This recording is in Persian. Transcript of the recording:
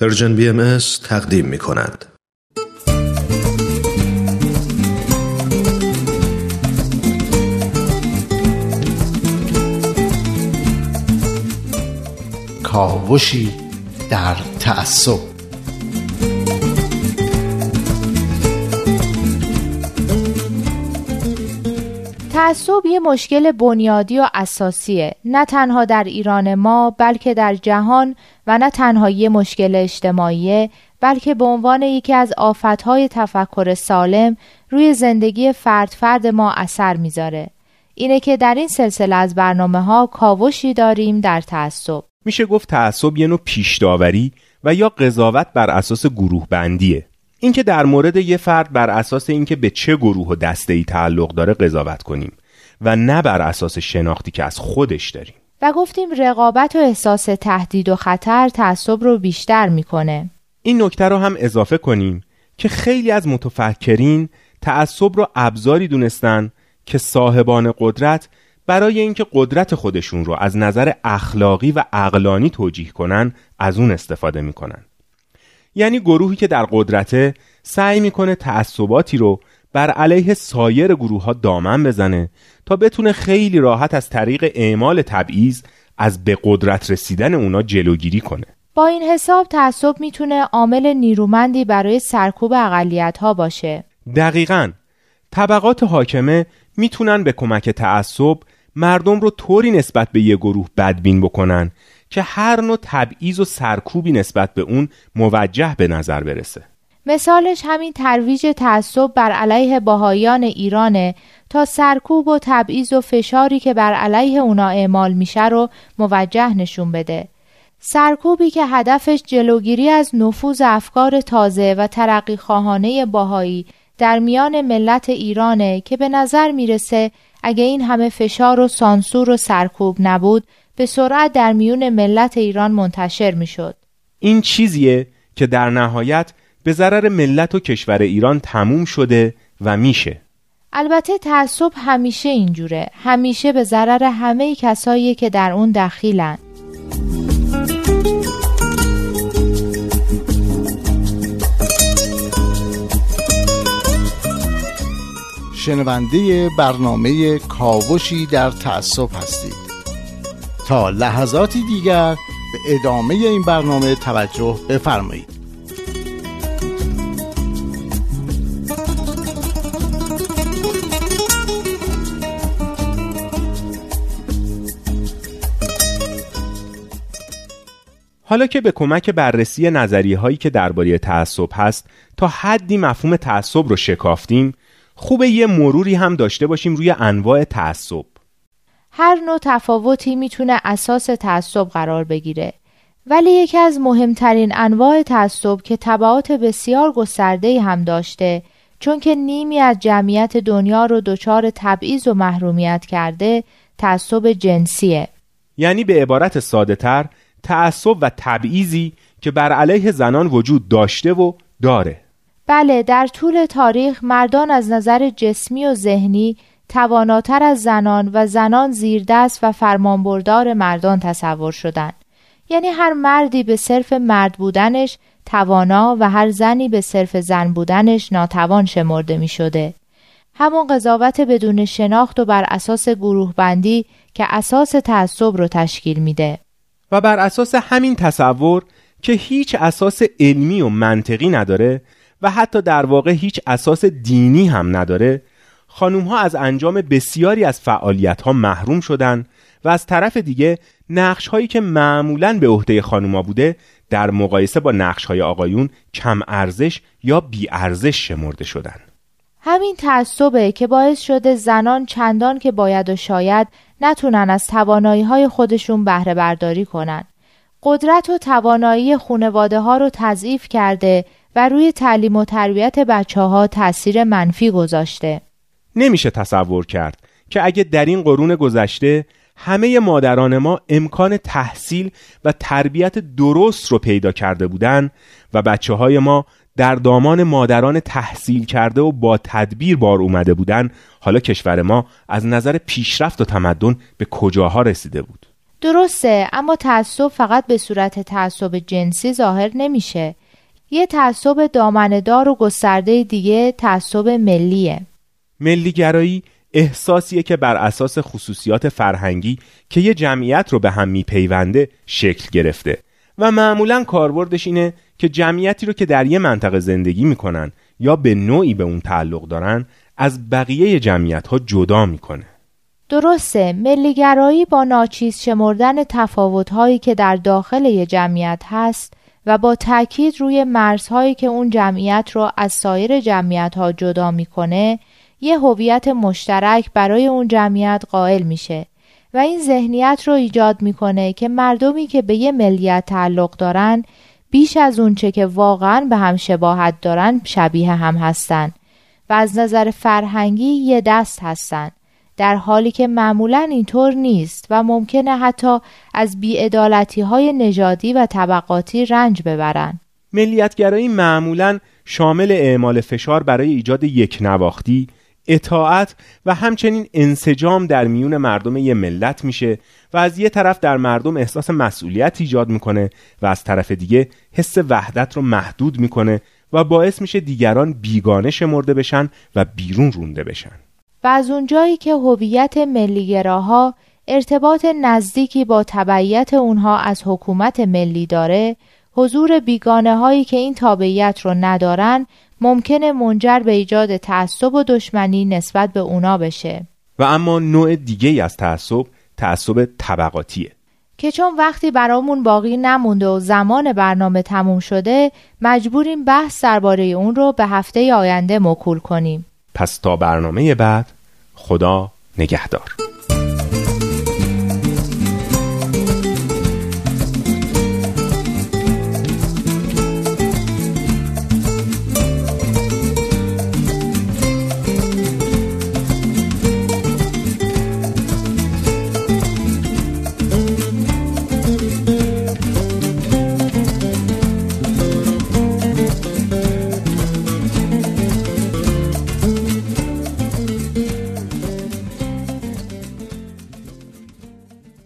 پرژن بی ام تقدیم می کند. کاوشی در تعصب تعصب یه مشکل بنیادی و اساسیه. نه تنها در ایران ما بلکه در جهان و نه تنها یه مشکل اجتماعیه بلکه به عنوان یکی از آفتهای تفکر سالم روی زندگی فرد فرد ما اثر می‌ذاره. اینه که در این سلسله از برنامه ها کاوشی داریم در تعصب. میشه گفت تعصب یه نوع پیش داوری و یا قضاوت بر اساس گروه بندیه اینکه در مورد یه فرد بر اساس اینکه به چه گروه و دسته ای تعلق داره قضاوت کنیم. و نه بر اساس شناختی که از خودش داریم. و گفتیم رقابت و احساس تهدید و خطر تعصب رو بیشتر می‌کنه. این نکته رو هم اضافه کنیم که خیلی از متفکرین تعصب رو ابزاری دونستن که صاحبان قدرت برای اینکه قدرت خودشون رو از نظر اخلاقی و عقلانی توجیه کنن از اون استفاده می‌کنن. یعنی گروهی که در قدرته سعی می‌کنه تعصباتی رو بر علیه سایر گروه ها دامن بزنه تا بتونه خیلی راحت از طریق اعمال تبعیض از به قدرت رسیدن اونا جلوگیری کنه. با این حساب تعصب می‌تونه عامل نیرومندی برای سرکوب اقلیت ها باشه. دقیقا. طبقات حاکمه می‌تونن به کمک تعصب مردم رو طوری نسبت به یه گروه بدبین بکنن که هر نوع تبعیض و سرکوبی نسبت به اون موجه به نظر برسه. مثالش همین ترویج تعصب بر علیه باهایان ایرانه تا سرکوب و تبعیض و فشاری که بر علیه اونا اعمال میشه رو موجه نشون بده سرکوبی که هدفش جلوگیری از نفوذ افکار تازه و ترقی خواهانه باهایی در میان ملت ایرانه که به نظر می‌رسه اگه این همه فشار و سانسور و سرکوب نبود به سرعت در میون ملت ایران منتشر می‌شد. این چیزیه که در نهایت به ضرر ملت و کشور ایران تموم شده و میشه. البته تعصب همیشه اینجوره. همیشه به ضرر همه کسایی که در اون دخیلن. شنونده برنامه کاوشی در تعصب هستید. تا لحظاتی دیگر به ادامه این برنامه توجه بفرمایید. حالا که به کمک بررسی نظریه هایی که درباره تعصب هست تا حدی مفهوم تعصب رو شکافتیم خوبه یه مروری هم داشته باشیم روی انواع تعصب. هر نوع تفاوتی می‌تونه اساس تعصب قرار بگیره ولی یکی از مهمترین انواع تعصب که تبعات بسیار گسترده هم داشته چون که نیمی از جمعیت دنیا رو دچار تبعیض و محرومیت کرده تعصب جنسیه. یعنی به عبارت ساده تر تعصب و تبعیضی که بر علیه زنان وجود داشته و داره بله در طول تاریخ مردان از نظر جسمی و ذهنی تواناتر از زنان و زنان زیردست و فرمانبردار مردان تصور شدند یعنی هر مردی به صرف مرد بودنش توانا و هر زنی به صرف زن بودنش ناتوان شمرده می شده. همون قضاوت بدون شناخت و بر اساس گروه بندی که اساس تعصب رو تشکیل میده. و بر اساس همین تصور که هیچ اساس علمی و منطقی نداره و حتی در واقع هیچ اساس دینی هم نداره خانوم ها از انجام بسیاری از فعالیت ها محروم شدن و از طرف دیگه نقش هایی که معمولا به عهده خانوما بوده در مقایسه با نقش های آقایون کم ارزش یا بی ارزش شمرده شدن. همین تعصبه که باعث شده زنان چندان که باید و شاید نتونن از توانایی های خودشون بهره برداری کنن. قدرت و توانایی خونواده ها رو تضعیف کرده و روی تعلیم و تربیت بچه ها تأثیر منفی گذاشته. نمیشه تصور کرد که اگه در این قرون گذشته همه مادران ما امکان تحصیل و تربیت درست رو پیدا کرده بودن و بچه های ما در دامان مادران تحصیل کرده و با تدبیر بار اومده بودن حالا کشور ما از نظر پیشرفت و تمدن به کجاها رسیده بود؟ درسته اما تعصب فقط به صورت تعصب جنسی ظاهر نمیشه. یه تعصب دامندار و گسترده دیگه تعصب ملیه. ملیگرایی احساسیه که بر اساس خصوصیات فرهنگی که یه جمعیت رو به هم میپیونده شکل گرفته. و معمولا کاربردش اینه که جمعیتی رو که در یه منطقه زندگی می‌کنن یا به نوعی به اون تعلق دارن از بقیه جمعیت ها جدا می‌کنه. درسته ملیگرایی با ناچیز شمردن تفاوتهایی که در داخل یه جمعیت هست و با تاکید روی مرزهایی که اون جمعیت رو از سایر جمعیت ها جدا می‌کنه یه هویت مشترک برای اون جمعیت قائل میشه. و این ذهنیت رو ایجاد می‌کنه که مردمی که به یه ملیت تعلق دارن بیش از اونچه که واقعا به هم شباهت دارن شبیه هم هستن و از نظر فرهنگی یه دست هستن. در حالی که معمولا اینطور نیست و ممکنه حتی از بیعدالتی های نژادی و طبقاتی رنج ببرن. ملیتگرایی معمولا شامل اعمال فشار برای ایجاد یک نواختی اطاعت و همچنین انسجام در میون مردم یه ملت میشه و از یه طرف در مردم احساس مسئولیت ایجاد می‌کنه و از طرف دیگه حس وحدت رو محدود می‌کنه و باعث میشه دیگران بیگانه شمرده بشن و بیرون رونده بشن. و از اونجایی که هویت ملیگراها ارتباط نزدیکی با تبعیت اونها از حکومت ملی داره حضور بیگانه هایی که این تابعیت رو ندارن ممکنه منجر به ایجاد تعصب و دشمنی نسبت به اونا بشه. و اما نوع دیگه از تعصب تعصب طبقاتیه. که چون وقتی برامون باقی نمونده و زمان برنامه تموم شده مجبوریم بحث درباره اون رو به هفته آینده مکول کنیم. پس تا برنامه بعد خدا نگهدار.